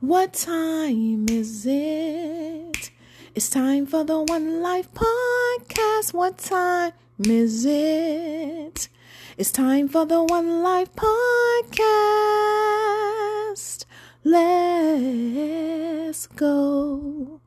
What time is it? It's time for the One Life podcast. What time is it? It's time for the One Life podcast. Let's go.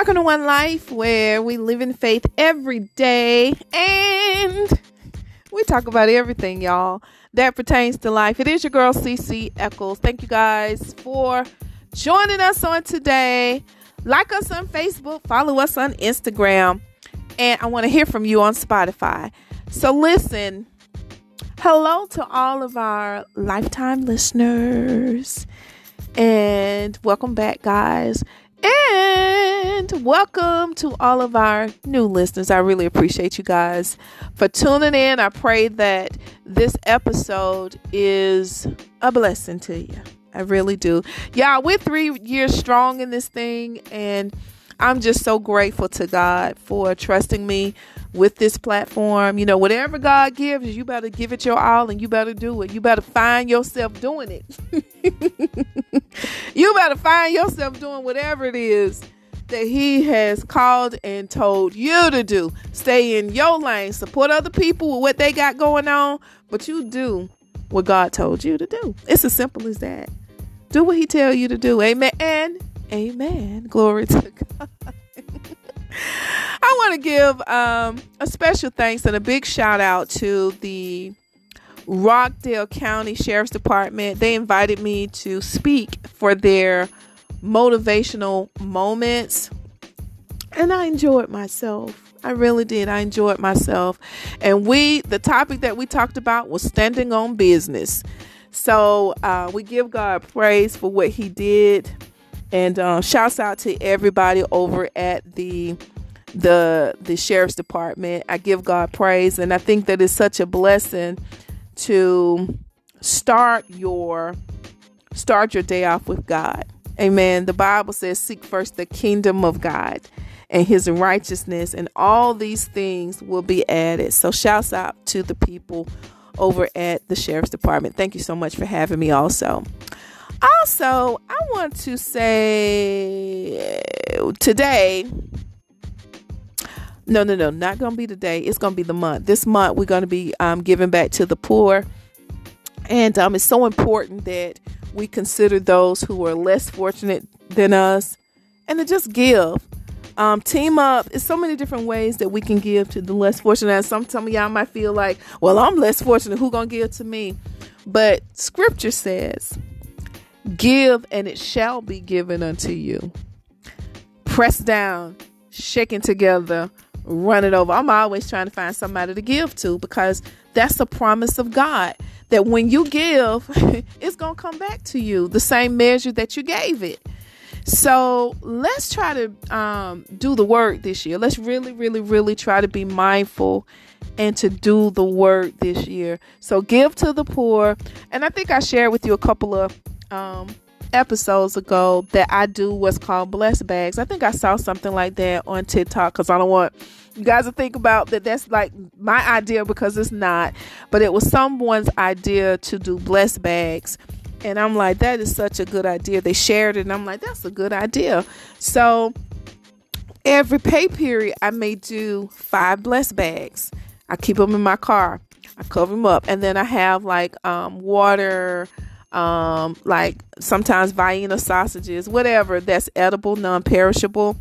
Welcome to One Life, where we live in faith every day and we talk about everything, y'all, that pertains to life. It is your girl, CC Eccles. Thank you guys for joining us on today. Like us on Facebook, follow us on Instagram, and I want to hear from you on Spotify. So, listen, hello to all of our lifetime listeners, and welcome back, guys. And welcome to all of our new listeners. I really appreciate you guys for tuning in. I pray that this episode is a blessing to you. I really do. Yeah, we're three years strong in this thing, and I'm just so grateful to God for trusting me with this platform. You know, whatever God gives you, better give it your all and you better do it. You better find yourself doing it. you better find yourself doing whatever it is that He has called and told you to do. Stay in your lane, support other people with what they got going on, but you do what God told you to do. It's as simple as that. Do what He tell you to do. Amen. And amen. Glory to God. I want to give um, a special thanks and a big shout out to the Rockdale County Sheriff's Department. They invited me to speak for their motivational moments, and I enjoyed myself. I really did. I enjoyed myself. And we, the topic that we talked about was standing on business. So uh, we give God praise for what He did, and uh, shouts out to everybody over at the the the sheriff's department. I give God praise, and I think that it's such a blessing to start your start your day off with God. Amen. The Bible says, "Seek first the kingdom of God." And his righteousness, and all these things will be added. So, shouts out to the people over at the sheriff's department. Thank you so much for having me, also. Also, I want to say today no, no, no, not going to be today. It's going to be the month. This month, we're going to be um, giving back to the poor. And um, it's so important that we consider those who are less fortunate than us and to just give. Um, team up. It's so many different ways that we can give to the less fortunate. And some, some of y'all might feel like, well, I'm less fortunate. Who gonna give to me? But Scripture says, "Give, and it shall be given unto you." Press down, shaking together, run it over. I'm always trying to find somebody to give to because that's the promise of God that when you give, it's going to come back to you the same measure that you gave it. So let's try to um, do the work this year. Let's really, really, really try to be mindful and to do the work this year. So give to the poor. And I think I shared with you a couple of um, episodes ago that I do what's called blessed bags. I think I saw something like that on TikTok because I don't want you guys to think about that that's like my idea because it's not, but it was someone's idea to do blessed bags. And I'm like, that is such a good idea. They shared it, and I'm like, that's a good idea. So every pay period, I may do five blessed bags. I keep them in my car. I cover them up, and then I have like um, water, um, like sometimes Vienna sausages, whatever that's edible, non-perishable,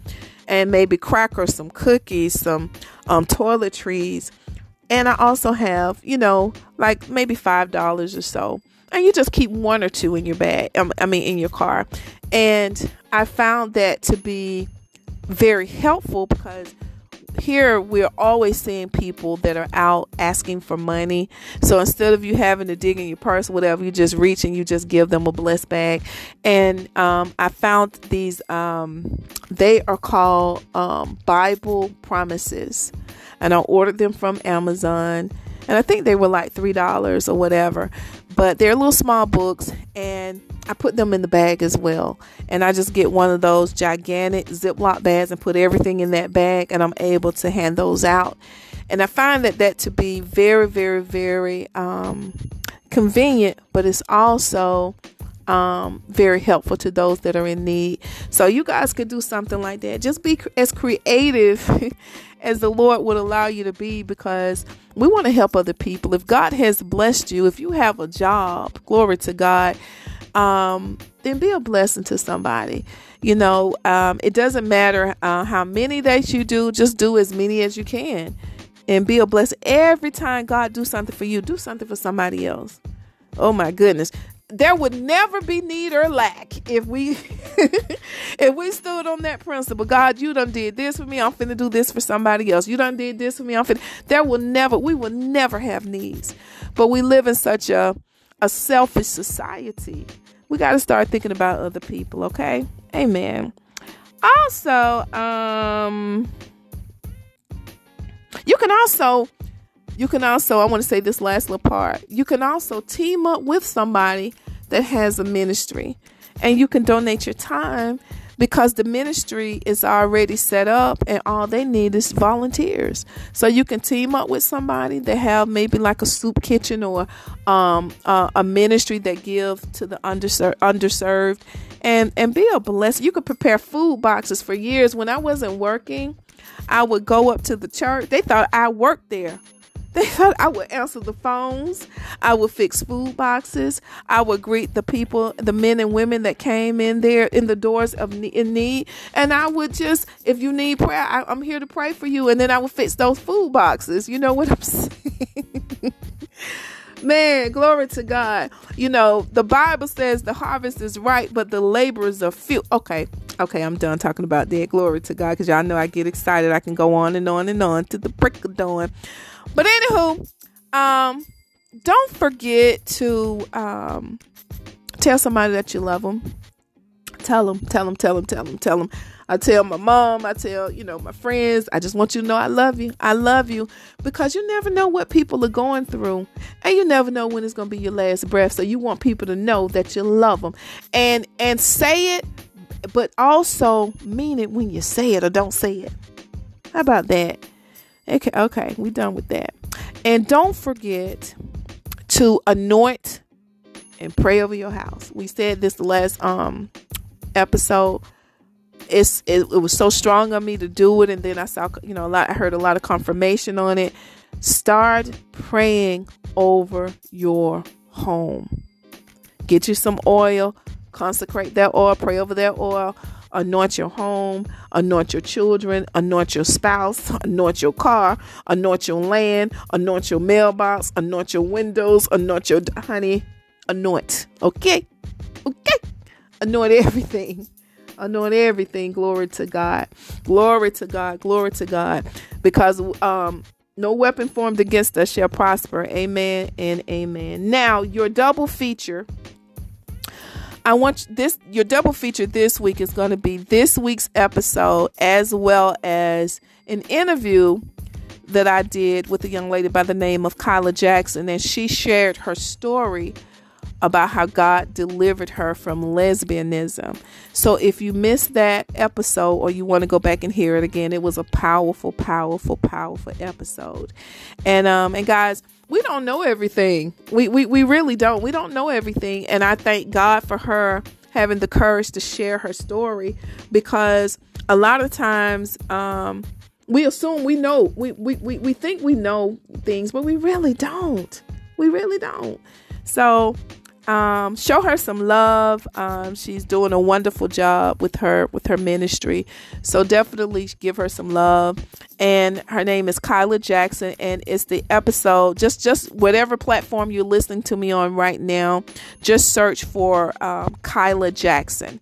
and maybe crackers, some cookies, some um, toiletries, and I also have, you know, like maybe five dollars or so, and you just keep one or two in your bag. Um, I mean, in your car, and I found that to be very helpful because here we're always seeing people that are out asking for money. So instead of you having to dig in your purse, whatever, you just reach and you just give them a blessed bag. And um, I found these, um, they are called um, Bible Promises. And I ordered them from Amazon. And I think they were like $3 or whatever. But they're little small books. And I put them in the bag as well. And I just get one of those gigantic Ziploc bags and put everything in that bag, and I'm able to hand those out. And I find that that to be very, very, very um, convenient, but it's also um, very helpful to those that are in need. So you guys could do something like that. Just be as creative as the Lord would allow you to be because we want to help other people. If God has blessed you, if you have a job, glory to God um, then be a blessing to somebody. You know, um, it doesn't matter uh, how many that you do, just do as many as you can and be a blessing. Every time God do something for you, do something for somebody else. Oh my goodness. There would never be need or lack if we if we stood on that principle. God, you done did this for me. I'm finna do this for somebody else. You done did this for me. I'm finna. There will never we will never have needs. But we live in such a a selfish society. We got to start thinking about other people, okay? Amen. Also, um you can also you can also I want to say this last little part. You can also team up with somebody that has a ministry and you can donate your time because the ministry is already set up and all they need is volunteers. So you can team up with somebody that have maybe like a soup kitchen or um, uh, a ministry that give to the underser- underserved and and be a blessing. You could prepare food boxes for years. When I wasn't working, I would go up to the church. They thought I worked there. They thought I would answer the phones. I would fix food boxes. I would greet the people, the men and women that came in there in the doors of in need. And I would just, if you need prayer, I, I'm here to pray for you. And then I would fix those food boxes. You know what I'm saying? Man, glory to God. You know, the Bible says the harvest is right, but the laborers are few. Okay, okay, I'm done talking about that. Glory to God, because y'all know I get excited. I can go on and on and on to the break of dawn. But anywho, um, don't forget to um tell somebody that you love them. Tell them, tell them, tell them, tell them, tell them. I tell my mom, I tell, you know, my friends, I just want you to know I love you. I love you because you never know what people are going through and you never know when it's going to be your last breath. So you want people to know that you love them and and say it but also mean it when you say it or don't say it. How about that? Okay, okay, we done with that. And don't forget to anoint and pray over your house. We said this the last um episode it's it, it was so strong on me to do it and then i saw you know a lot i heard a lot of confirmation on it. Start praying over your home. Get you some oil. Consecrate that oil. Pray over that oil. Anoint your home. Anoint your children. Anoint your spouse. Anoint your car. Anoint your land. Anoint your mailbox. Anoint your windows. Anoint your honey anoint. Okay? Okay? Anoint everything anoint everything. Glory to God. Glory to God. Glory to God. Because um no weapon formed against us shall prosper. Amen and amen. Now, your double feature I want this your double feature this week is going to be this week's episode as well as an interview that I did with a young lady by the name of Kyla Jackson and she shared her story about how God delivered her from lesbianism. So if you missed that episode or you want to go back and hear it again, it was a powerful, powerful, powerful episode. And um and guys, we don't know everything. We we we really don't. We don't know everything. And I thank God for her having the courage to share her story because a lot of times um we assume we know we, we, we, we think we know things, but we really don't. We really don't. So um, show her some love. Um, she's doing a wonderful job with her with her ministry. So definitely give her some love. And her name is Kyla Jackson, and it's the episode. Just just whatever platform you're listening to me on right now, just search for um, Kyla Jackson.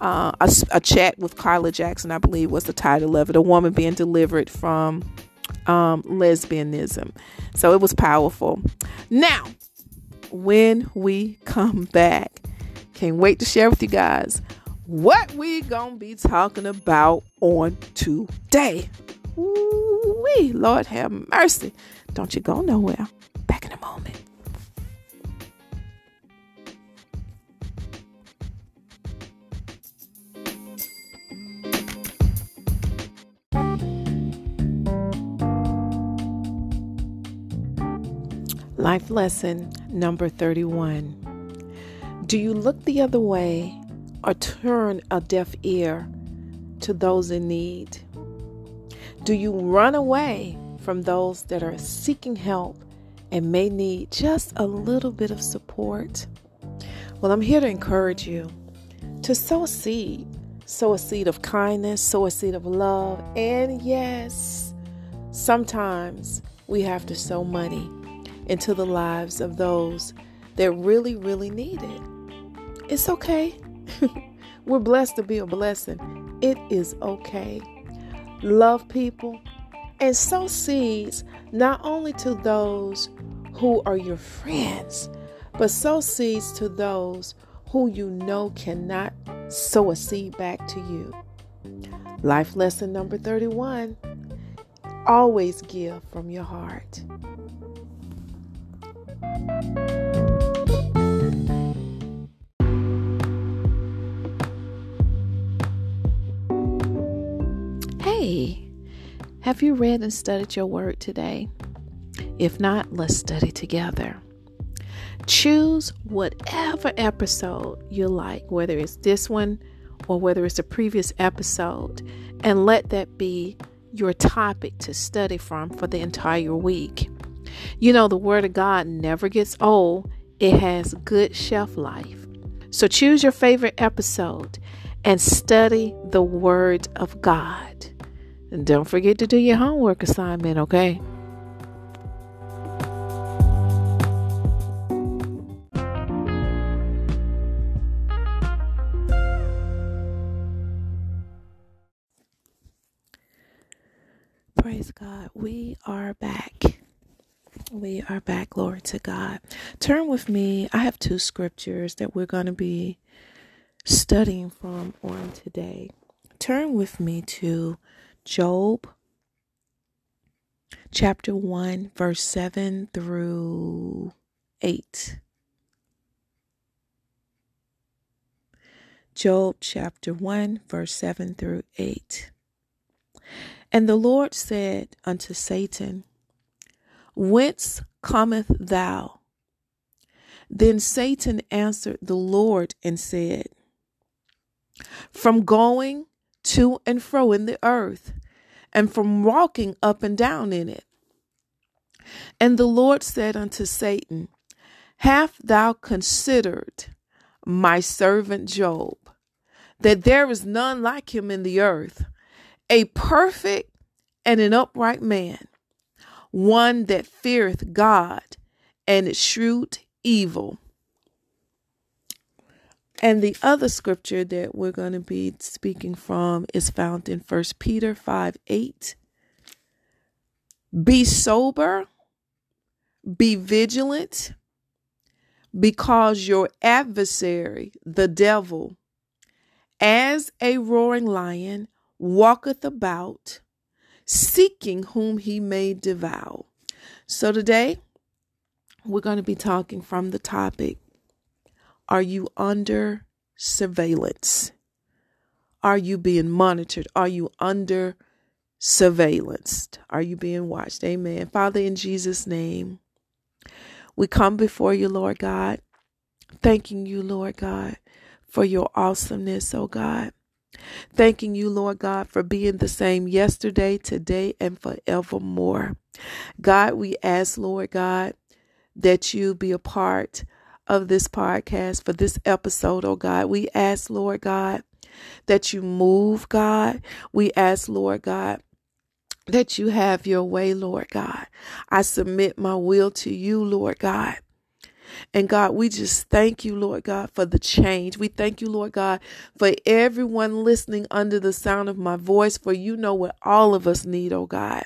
Uh, a, a, chat with Kyla Jackson, I believe, was the title of it. A woman being delivered from um, lesbianism. So it was powerful. Now, when we come back. Can't wait to share with you guys what we gonna be talking about on today. Ooh-wee, Lord have mercy. Don't you go nowhere. Life lesson number 31. Do you look the other way or turn a deaf ear to those in need? Do you run away from those that are seeking help and may need just a little bit of support? Well, I'm here to encourage you to sow a seed. Sow a seed of kindness, sow a seed of love, and yes, sometimes we have to sow money into the lives of those that really, really need it. It's okay. We're blessed to be a blessing. It is okay. Love people and sow seeds not only to those who are your friends, but sow seeds to those who you know cannot sow a seed back to you. Life lesson number 31 always give from your heart. Hey, have you read and studied your word today? If not, let's study together. Choose whatever episode you like, whether it's this one or whether it's a previous episode, and let that be your topic to study from for the entire week. You know, the Word of God never gets old, it has good shelf life. So choose your favorite episode and study the Word of God. And don't forget to do your homework assignment, okay? Praise God. We are back. We are back. Glory to God. Turn with me. I have two scriptures that we're going to be studying from on today. Turn with me to Job chapter 1, verse 7 through 8. Job chapter 1, verse 7 through 8. And the Lord said unto Satan, Whence cometh thou? Then Satan answered the Lord and said, From going to and fro in the earth, and from walking up and down in it. And the Lord said unto Satan, Hast thou considered my servant Job, that there is none like him in the earth? a perfect and an upright man, one that feareth God and shrewd evil. And the other scripture that we're going to be speaking from is found in 1 Peter 5 8. Be sober, be vigilant, because your adversary, the devil, as a roaring lion, walketh about, seeking whom he may devour. So today, we're going to be talking from the topic Are you under surveillance? Are you being monitored? Are you under surveillance? Are you being watched? Amen. Father, in Jesus' name, we come before you, Lord God, thanking you, Lord God, for your awesomeness, oh God. Thanking you, Lord God, for being the same yesterday, today, and forevermore. God, we ask, Lord God, that you be a part of this podcast for this episode, oh God. We ask, Lord God, that you move, God. We ask, Lord God, that you have your way, Lord God. I submit my will to you, Lord God. And God, we just thank you, Lord God, for the change. We thank you, Lord God, for everyone listening under the sound of my voice, for you know what all of us need, oh God.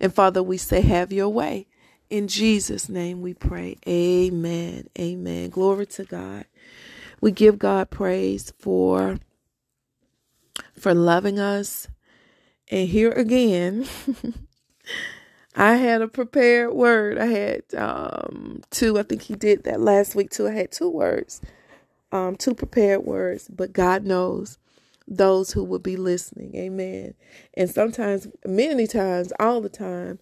And Father, we say, have your way. In Jesus' name we pray. Amen. Amen. Glory to God. We give God praise for for loving us. And here again, I had a prepared word. I had um, two. I think he did that last week too. I had two words, um, two prepared words. But God knows those who will be listening. Amen. And sometimes, many times, all the time,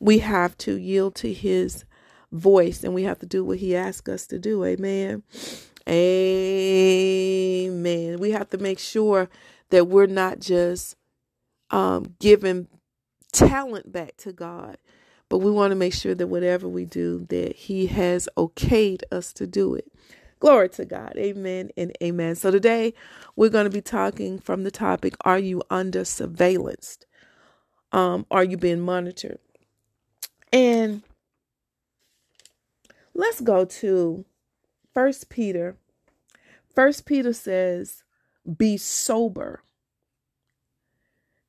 we have to yield to His voice and we have to do what He asks us to do. Amen. Amen. We have to make sure that we're not just um, giving talent back to God. But we want to make sure that whatever we do, that He has okayed us to do it. Glory to God. Amen and amen. So today we're going to be talking from the topic Are you under surveillance? Um, are you being monitored? And let's go to First Peter. First Peter says, Be sober.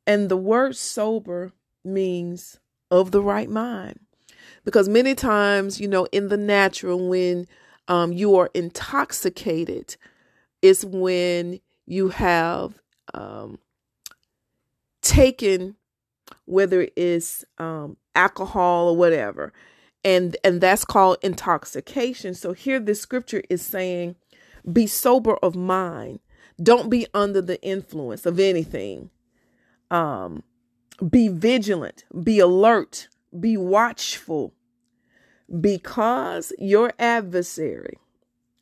And the word sober means of the right mind. Because many times, you know, in the natural, when um, you are intoxicated, it's when you have um, taken, whether it's um, alcohol or whatever, and and that's called intoxication. So here, this scripture is saying, "Be sober of mind. Don't be under the influence of anything." Um, Be vigilant, be alert, be watchful, because your adversary,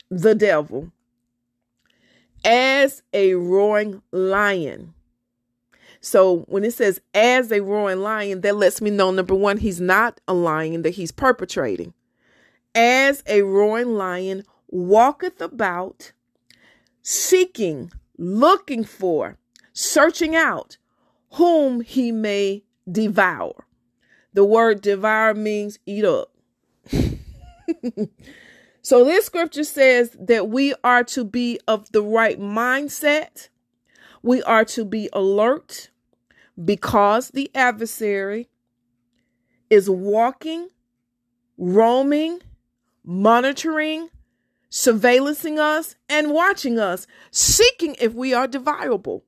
the devil, as a roaring lion. So when it says as a roaring lion, that lets me know number one, he's not a lion that he's perpetrating. As a roaring lion walketh about, seeking, looking for, searching out whom he may devour. The word devour means eat up. so this scripture says that we are to be of the right mindset. We are to be alert because the adversary is walking, roaming, monitoring, surveillancing us, and watching us, seeking if we are devourable.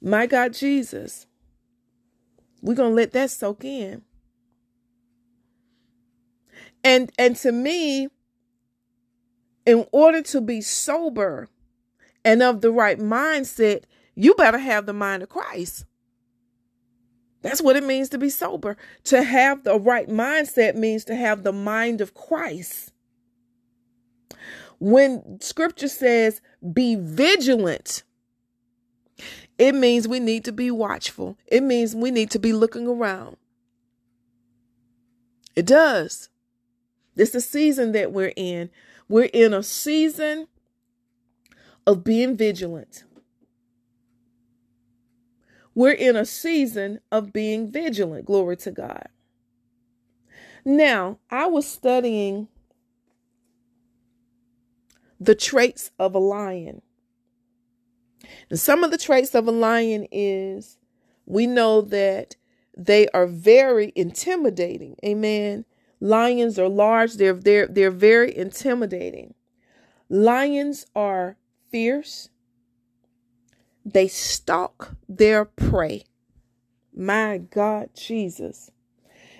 My God, Jesus. We're going to let that soak in. And and to me, in order to be sober and of the right mindset, you better have the mind of Christ. That's what it means to be sober. To have the right mindset means to have the mind of Christ. When scripture says, be vigilant, it means we need to be watchful. It means we need to be looking around. It does. This is the season that we're in. We're in a season of being vigilant. We're in a season of being vigilant. Glory to God. Now, I was studying the traits of a lion. And some of the traits of a lion is we know that they are very intimidating. Amen. Lions are large, they're they're they're very intimidating. Lions are fierce. They stalk their prey. My God, Jesus.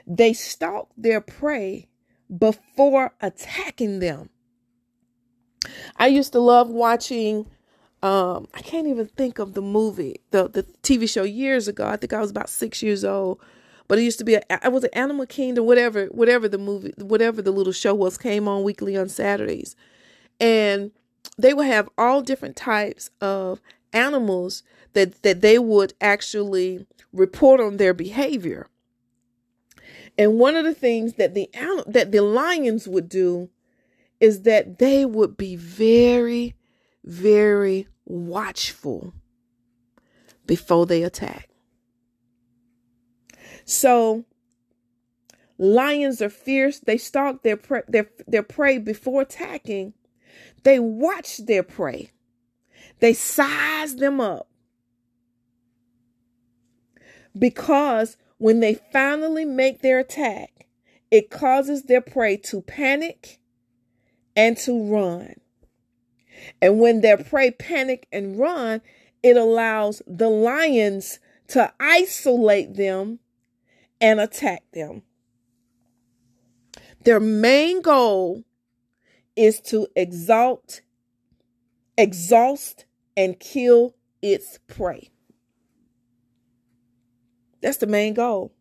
They stalk their prey before attacking them. I used to love watching um I can't even think of the movie, the the TV show years ago. I think I was about 6 years old. But it used to be a I was an Animal Kingdom whatever whatever the movie whatever the little show was came on weekly on Saturdays. And they would have all different types of animals that that they would actually report on their behavior. And one of the things that the that the lions would do is that they would be very, very watchful before they attack. So, lions are fierce. They stalk their prey, their, their prey before attacking. They watch their prey. They size them up. Because when they finally make their attack, it causes their prey to panic and to run. And when their prey panic and run, it allows the lions to isolate them and attack them. Their main goal is to exalt, exhaust, and kill its prey. That's the main goal.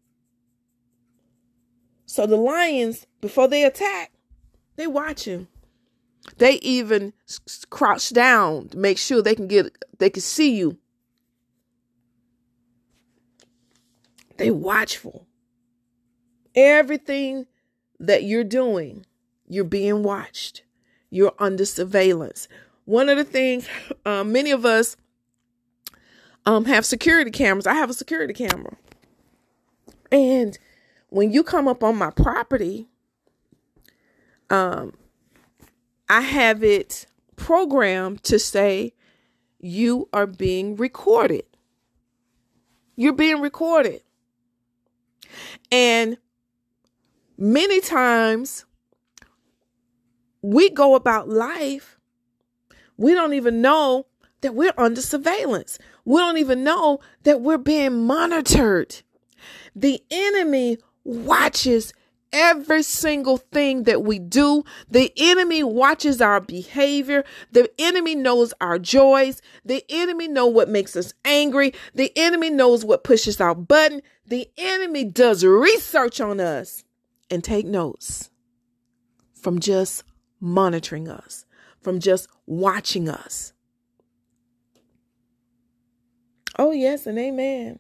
So the lions, before they attack, they watch him. They even crouch down to make sure they can get they can see you. They watchful. Everything that you're doing, you're being watched. You're under surveillance. One of the things, um, many of us um, have security cameras. I have a security camera. And when you come up on my property, um, I have it programmed to say you are being recorded. You're being recorded. And many times we go about life, we don't even know that we're under surveillance. We don't even know that we're being monitored. The enemy watches every single thing that we do. The enemy watches our behavior. The enemy knows our joys. The enemy knows what makes us angry. The enemy knows what pushes our button. The enemy does research on us and take notes from just monitoring us, from just watching us. Oh, yes, and amen.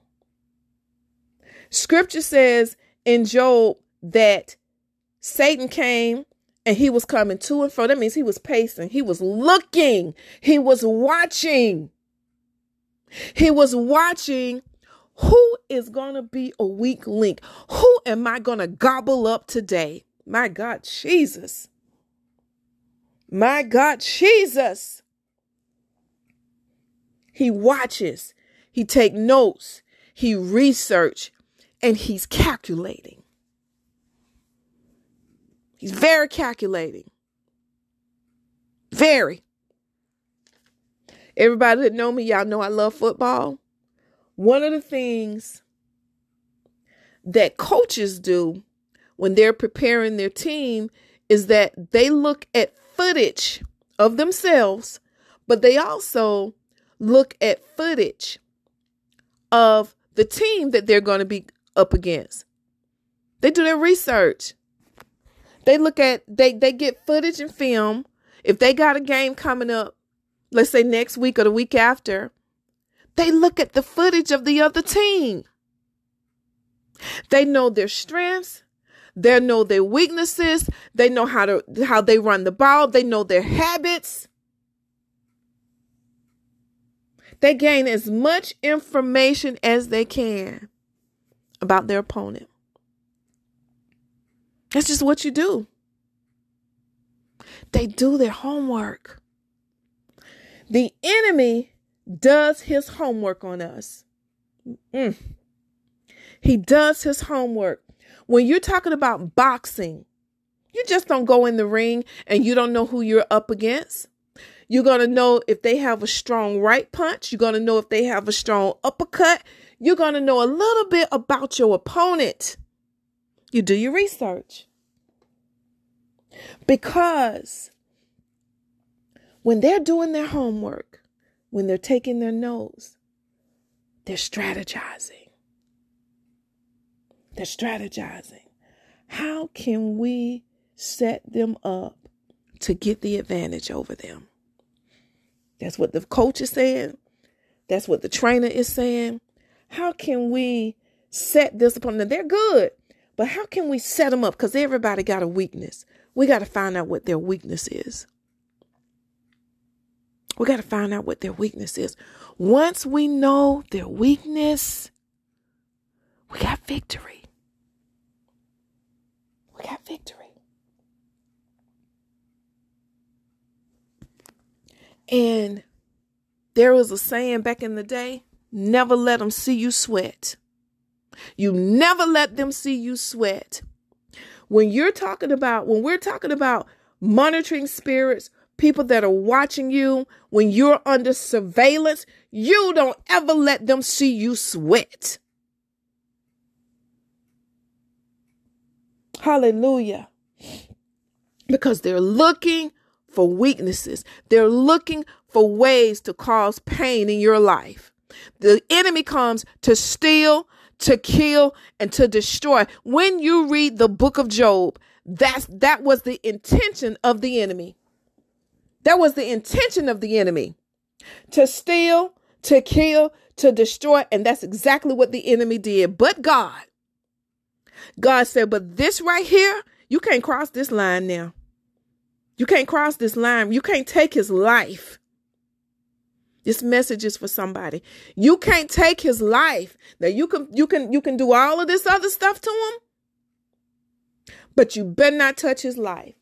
Scripture says in Job that Satan came and he was coming to and fro. That means he was pacing, he was looking, he was watching. He was watching who is going to be a weak link? Who am I going to gobble up today? My God, Jesus. My God, Jesus. He watches, he take notes, he research, and he's calculating. He's very calculating. Very. Everybody that know me, y'all know I love football. One of the things that coaches do when they're preparing their team is that they look at footage of themselves, but they also look at footage of the team that they're going to be up against. They do their research. They look at they they get footage and film. If they got a game coming up, let's say next week or the week after, they look at the footage of the other team. They know their strengths, they know their weaknesses, they know how to how they run the ball, they know their habits. They gain as much information as they can about their opponent. That's just what you do. They do their homework. The enemy does his homework on us. Mm. He does his homework. When you're talking about boxing, you just don't go in the ring and you don't know who you're up against. You're going to know if they have a strong right punch. You're going to know if they have a strong uppercut. You're going to know a little bit about your opponent. You do your research. Because when they're doing their homework, when they're taking their notes, they're strategizing. They're strategizing. How can we set them up to get the advantage over them? That's what the coach is saying. That's what the trainer is saying. How can we set this upon? They're good, but how can we set them up? Because everybody got a weakness. We got to find out what their weakness is. We got to find out what their weakness is. Once we know their weakness, we got victory. We got victory. And there was a saying back in the day never let them see you sweat. You never let them see you sweat. When you're talking about, when we're talking about monitoring spirits, people that are watching you, when you're under surveillance, you don't ever let them see you sweat. Hallelujah. Because they're looking for weaknesses, they're looking for ways to cause pain in your life. The enemy comes to steal, to kill, and to destroy. When you read the book of Job, that's that was the intention of the enemy. That was the intention of the enemy to steal, to kill, to destroy. And that's exactly what the enemy did. But God, God said, but this right here, you can't cross this line now. You can't cross this line. You can't take his life. This message is for somebody. You can't take his life. Now you can you can you can do all of this other stuff to him, but you better not touch his life.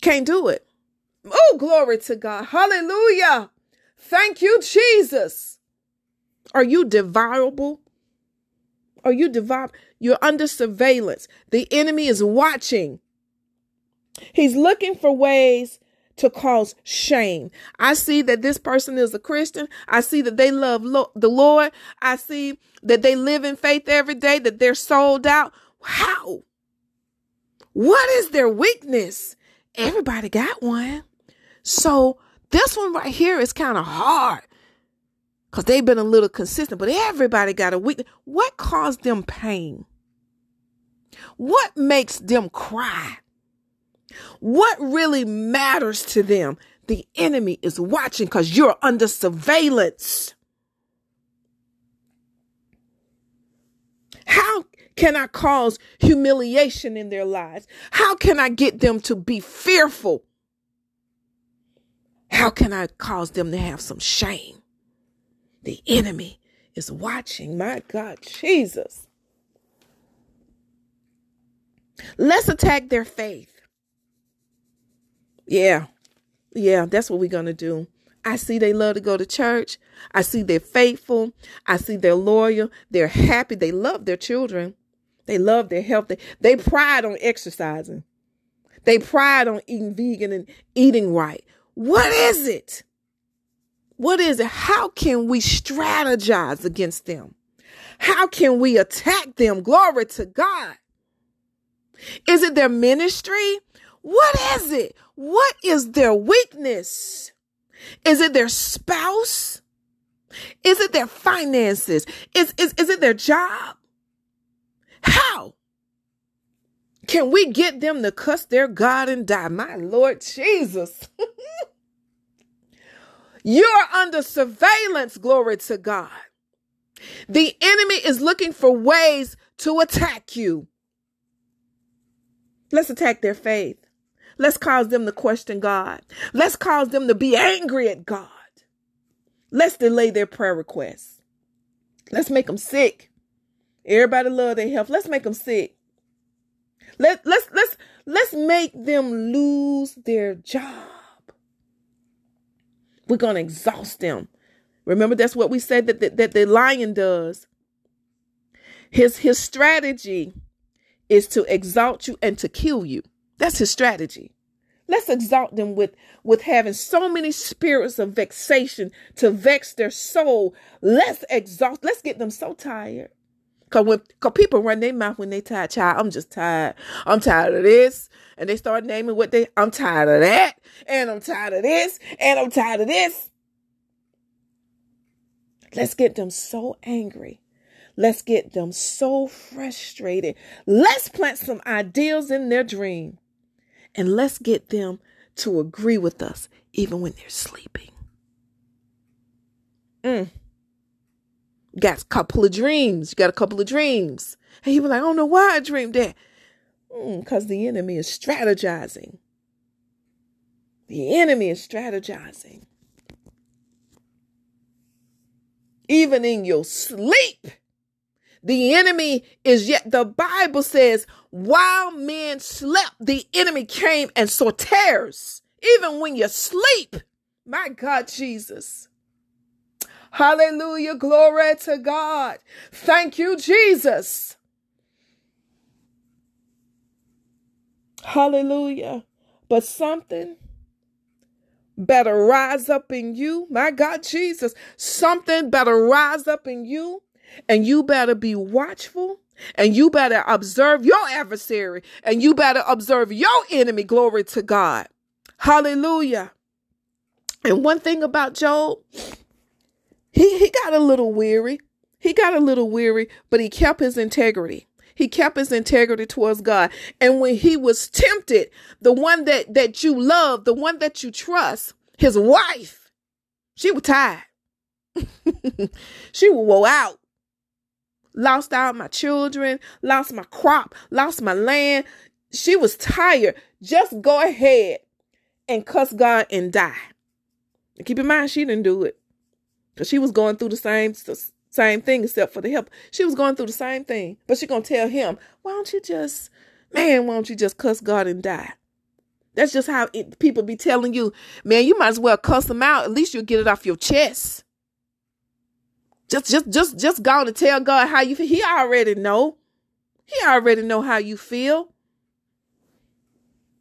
Can't do it. Oh, glory to God. Hallelujah. Thank you, Jesus. Are you devourable? Are you devour? You're under surveillance. The enemy is watching. He's looking for ways to cause shame. I see that this person is a Christian. I see that they love lo- the Lord. I see that they live in faith every day, that they're sold out. How? What is their weakness? Everybody got one. So this one right here is kind of hard because they've been a little consistent, but everybody got a weakness. What caused them pain? What makes them cry? What really matters to them? The enemy is watching because you're under surveillance. How can I cause humiliation in their lives? How can I get them to be fearful? How can I cause them to have some shame? The enemy is watching. My God, Jesus. Let's attack their faith. Yeah. Yeah, that's what we're going to do. I see they love to go to church. I see they're faithful. I see they're loyal. They're happy. They love their children. They love their health. They, they pride on exercising. They pride on eating vegan and eating right. What is it? What is it? How can we strategize against them? How can we attack them? Glory to God. Is it their ministry? What is it? What is their weakness? Is it their spouse? Is it their finances? Is, is, is it their job? How can we get them to cuss their God and die? My Lord Jesus. You're under surveillance, glory to God. The enemy is looking for ways to attack you. Let's attack their faith. Let's cause them to question God. Let's cause them to be angry at God. Let's delay their prayer requests. Let's make them sick. Everybody love their health. Let's make them sick. Let, let's, let's, let's make them lose their job. We're to exhaust them. Remember, that's what we said that, that, that the lion does. His, his strategy is to exalt you and to kill you. That's his strategy. Let's exalt them with, with having so many spirits of vexation to vex their soul. Let's exalt, let's get them so tired. Cause when cause people run their mouth when they tired, child, I'm just tired. I'm tired of this. And they start naming what they I'm tired of that. And I'm tired of this. And I'm tired of this. Let's get them so angry. Let's get them so frustrated. Let's plant some ideals in their dream. And let's get them to agree with us even when they're sleeping. Mm. Got a couple of dreams. You got a couple of dreams. And you were like, I don't know why I dreamed that. Because mm, the enemy is strategizing. The enemy is strategizing. Even in your sleep, the enemy is yet, the Bible says, while men slept, the enemy came and saw tares. Even when you sleep, my God, Jesus. Hallelujah. Glory to God. Thank you, Jesus. Hallelujah. But something better rise up in you. My God, Jesus. Something better rise up in you. And you better be watchful. And you better observe your adversary. And you better observe your enemy. Glory to God. Hallelujah. And one thing about Job, he, he got a little weary. He got a little weary, but he kept his integrity. He kept his integrity towards God. And when he was tempted, the one that, that you love, the one that you trust, his wife, she was tired. she was wore out. Lost out my children, lost my crop, lost my land. She was tired. Just go ahead and cuss God and die. And keep in mind, she didn't do it. Because she was going through the same same thing except for the help. She was going through the same thing. But she gonna tell him, why don't you just, man, why don't you just cuss God and die? That's just how it, people be telling you, man, you might as well cuss them out. At least you'll get it off your chest. Just, just, just, just go to tell God how you feel. He already know. He already know how you feel.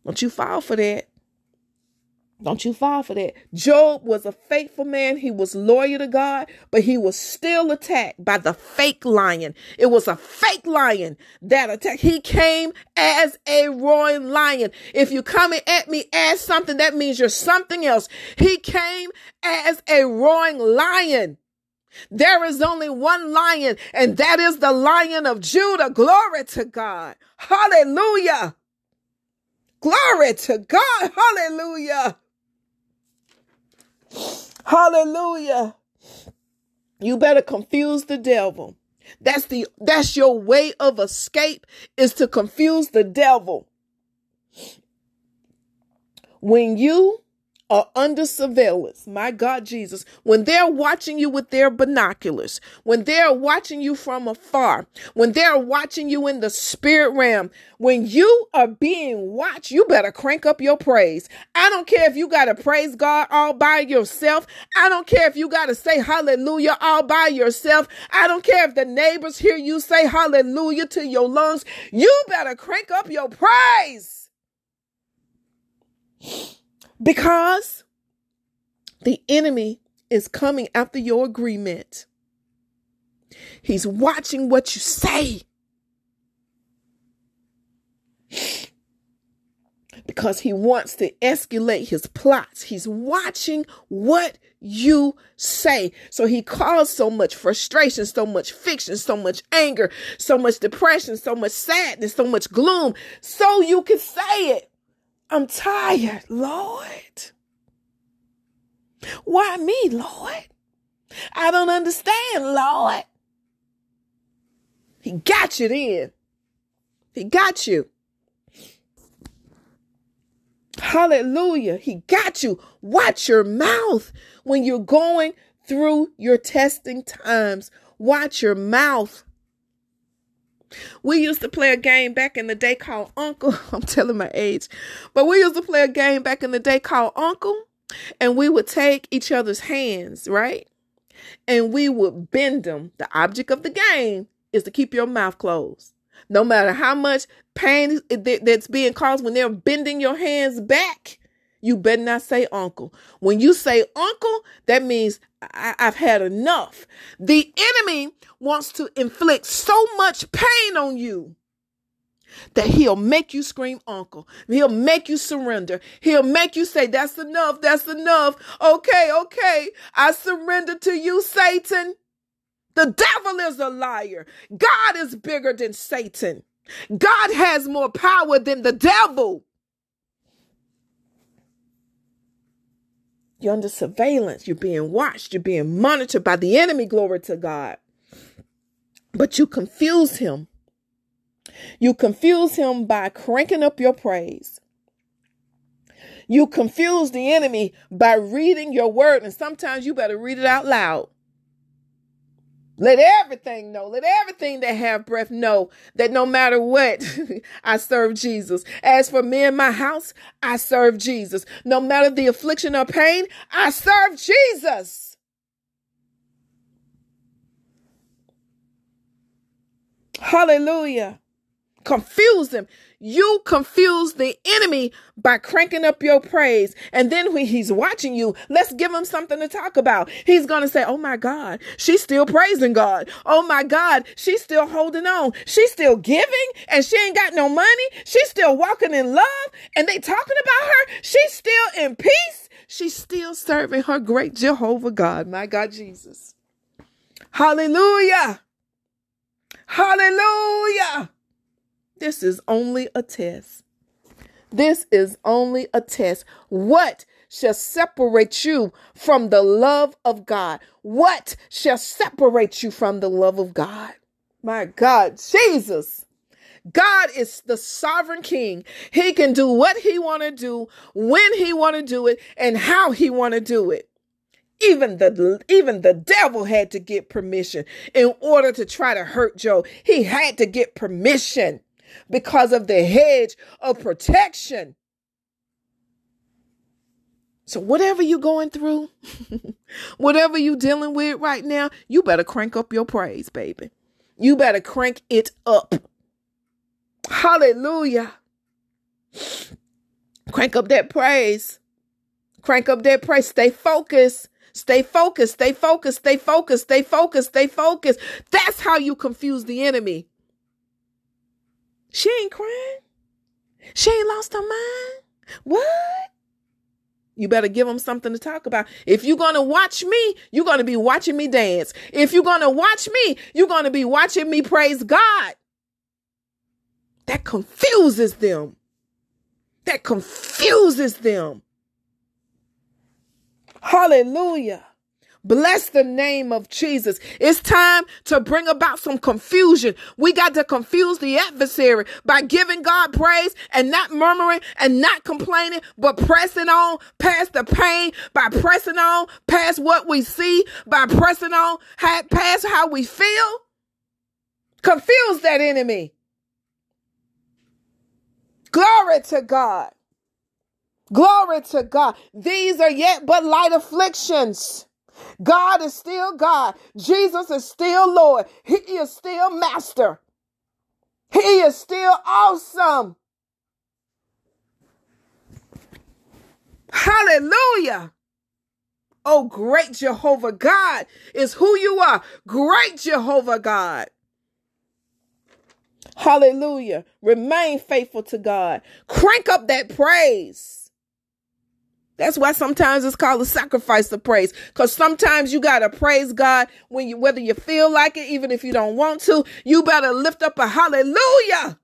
Don't you fall for that. Don't you fall for that. Job was a faithful man. He was loyal to God, but he was still attacked by the fake lion. It was a fake lion that attacked. He came as a roaring lion. If you coming at me as something, that means you're something else. He came as a roaring lion. There is only one lion, and that is the lion of Judah. Glory to God. Hallelujah. Glory to God. Hallelujah. Hallelujah. You better confuse the devil. That's the that's your way of escape is to confuse the devil. When you are under surveillance. My God, Jesus, when they're watching you with their binoculars, when they're watching you from afar, when they're watching you in the spirit realm, when you are being watched, you better crank up your praise. I don't care if you got to praise God all by yourself. I don't care if you got to say hallelujah all by yourself. I don't care if the neighbors hear you say hallelujah to your lungs. You better crank up your praise because the enemy is coming after your agreement. He's watching what you say. Because he wants to escalate his plots. He's watching what you say. So he caused so much frustration, so much fiction, so much anger, so much depression, so much sadness, so much gloom, so you can say it. I'm tired, Lord. Why me, Lord? I don't understand, Lord. He got you then. He got you. Hallelujah. He got you. Watch your mouth when you're going through your testing times. Watch your mouth. We used to play a game back in the day called Uncle. I'm telling my age. But we used to play a game back in the day called Uncle. And we would take each other's hands, right? And we would bend them. The object of the game is to keep your mouth closed. No matter how much pain that's being caused when they're bending your hands back, you better not say uncle. When you say uncle, that means I- have had enough. The enemy wants to inflict so much pain on you that he'll make you scream uncle. He'll make you surrender. He'll make you say, That's enough. That's enough. Okay, okay. I surrender to you, Satan. The devil is a liar. God is bigger than Satan. God has more power than the devil. You're under surveillance. You're being watched. You're being monitored by the enemy. Glory to God. But you confuse him. You confuse him by cranking up your praise. You confuse the enemy by reading your word, and sometimes you better read it out loud. Let everything know, let everything that have breath know that no matter what, I serve Jesus. As for me and my house, I serve Jesus. No matter the affliction or pain, I serve Jesus. Hallelujah confuse them. You confuse the enemy by cranking up your praise. And then when he's watching you, let's give him something to talk about. He's going to say, Oh my God, she's still praising God. Oh my God, she's still holding on. She's still giving and she ain't got no money. She's still walking in love and they talking about her. She's still in peace. She's still serving her great Jehovah God, my God Jesus. Hallelujah. Hallelujah. This is only a test. This is only a test. What shall separate you from the love of God? What shall separate you from the love of God? My God, Jesus. God is the sovereign king. He can do what he want to do, when he want to do it, and how he want to do it. Even the even the devil had to get permission in order to try to hurt Job. He had to get permission because of the hedge of protection. So, whatever you're going through, whatever you're dealing with right now, you better crank up your praise, baby. You better crank it up. Hallelujah. Crank up that praise. Crank up that praise. Stay focused. Stay focused. Stay focused. Stay focused. Stay focused. Stay focused. That's how you confuse the enemy. She ain't crying. She ain't lost her mind. What? You better give them something to talk about. If you're going to watch me, you're going to be watching me dance. If you're going to watch me, you're going to be watching me praise God. That confuses them. That confuses them. Hallelujah. Bless the name of Jesus. It's time to bring about some confusion. We got to confuse the adversary by giving God praise and not murmuring and not complaining, but pressing on past the pain, by pressing on past what we see, by pressing on past how we feel. Confuse that enemy. Glory to God. Glory to God. These are yet but light afflictions. God is still God. Jesus is still Lord. He is still Master. He is still awesome. Hallelujah. Oh, great Jehovah God is who you are. Great Jehovah God. Hallelujah. Remain faithful to God. Crank up that praise. That's why sometimes it's called a sacrifice of praise. Cause sometimes you gotta praise God when you, whether you feel like it, even if you don't want to, you better lift up a hallelujah.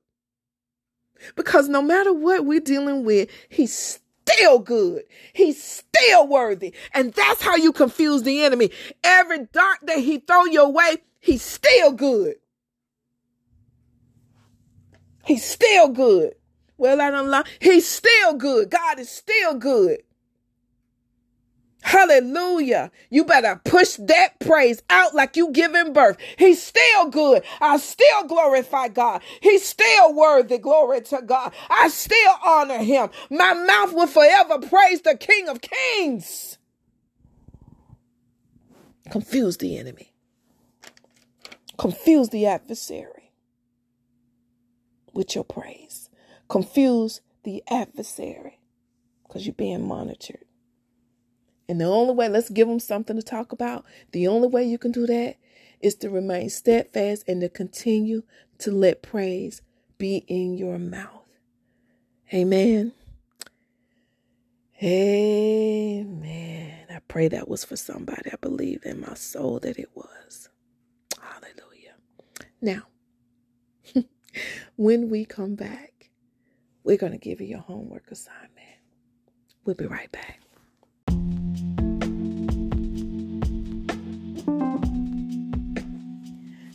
Because no matter what we're dealing with, he's still good. He's still worthy. And that's how you confuse the enemy. Every dart that he throw your way, he's still good. He's still good. Well, I don't lie. He's still good. God is still good. Hallelujah. You better push that praise out like you giving birth. He's still good. I still glorify God. He's still worthy. Glory to God. I still honor him. My mouth will forever praise the King of Kings. Confuse the enemy. Confuse the adversary with your praise. Confuse the adversary because you're being monitored. And the only way, let's give them something to talk about. The only way you can do that is to remain steadfast and to continue to let praise be in your mouth. Amen. Amen. I pray that was for somebody. I believe in my soul that it was. Hallelujah. Now, when we come back, we're going to give you your homework assignment. We'll be right back.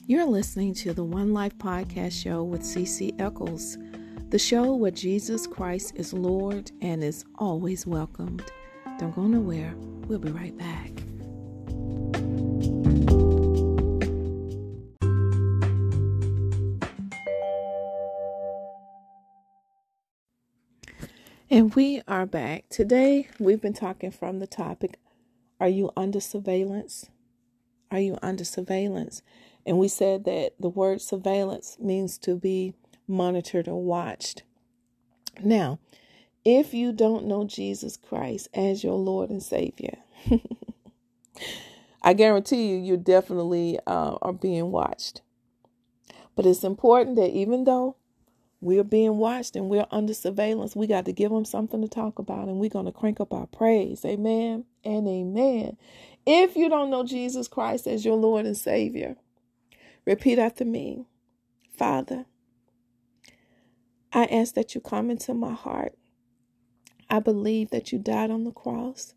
You're listening to the One Life Podcast Show with CC Eccles, the show where Jesus Christ is Lord and is always welcomed. Don't go nowhere. We'll be right back. And we are back. Today, we've been talking from the topic Are you under surveillance? Are you under surveillance? And we said that the word surveillance means to be monitored or watched. Now, if you don't know Jesus Christ as your Lord and Savior, I guarantee you, you definitely uh, are being watched. But it's important that even though we're being watched and we're under surveillance, we got to give them something to talk about and we're going to crank up our praise. Amen and amen. If you don't know Jesus Christ as your Lord and Savior, Repeat after me Father, I ask that you come into my heart. I believe that you died on the cross.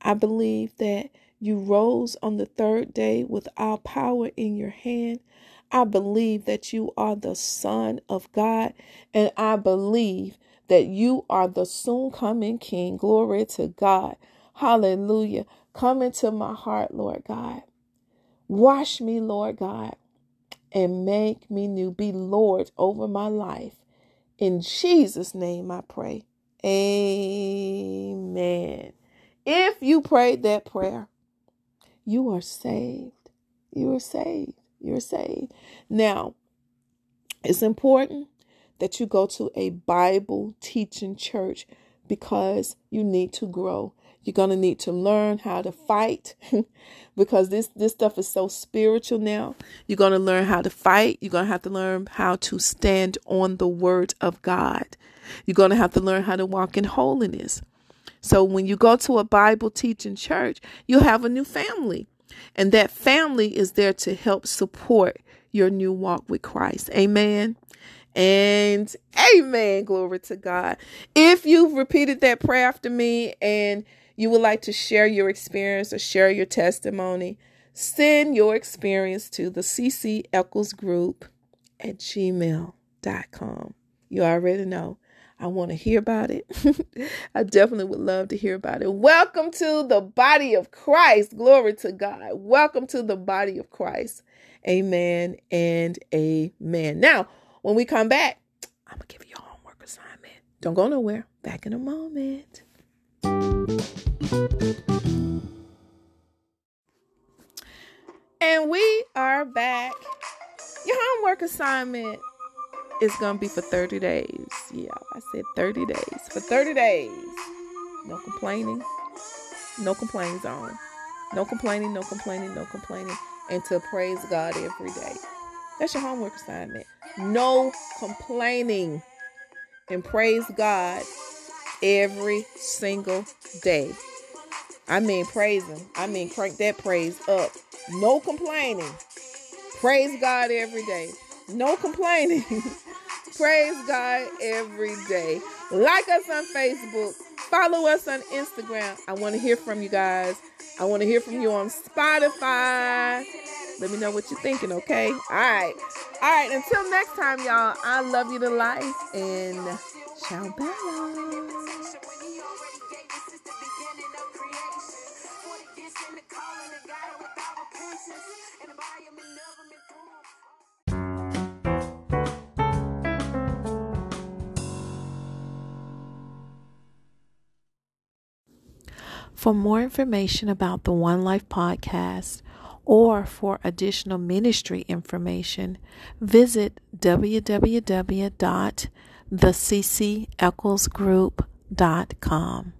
I believe that you rose on the third day with all power in your hand. I believe that you are the Son of God, and I believe that you are the soon coming King. Glory to God. Hallelujah. Come into my heart, Lord God. Wash me, Lord God and make me new. Be Lord over my life. In Jesus' name I pray. Amen. If you prayed that prayer, you are saved. You are saved. You're saved. Now, it's important that you go to a Bible teaching church because you need to grow. You're going to need to learn how to fight because this this stuff is so spiritual now. You're going to learn how to fight. You're going to have to learn how to stand on the word of God. You're going to have to learn how to walk in holiness. So when you go to a Bible teaching church, you'll have a new family. And that family is there to help support your new walk with Christ. Amen. And amen. Glory to God. If you've repeated that prayer after me and you would like to share your experience or share your testimony, send your experience to the CC Eccles Group at gmail.com. You already know. I want to hear about it. I definitely would love to hear about it. Welcome to the body of Christ. Glory to God. Welcome to the body of Christ. Amen and amen. Now, when we come back, I'm going to give you a homework assignment. Don't go nowhere. Back in a moment. And we are back. Your homework assignment is going to be for 30 days. Yeah, I said 30 days. For 30 days. No complaining. No complaint zone. No complaining, no complaining, no complaining. And to praise God every day. That's your homework assignment. No complaining. And praise God every single day. I mean, praise Him. I mean, crank that praise up. No complaining. Praise God every day. No complaining. praise God every day. Like us on Facebook. Follow us on Instagram. I want to hear from you guys. I want to hear from you on Spotify. Let me know what you're thinking, okay? All right. All right. Until next time, y'all, I love you to life and ciao, bella. For more information about the One Life podcast or for additional ministry information, visit www.theccecklesgroup.com.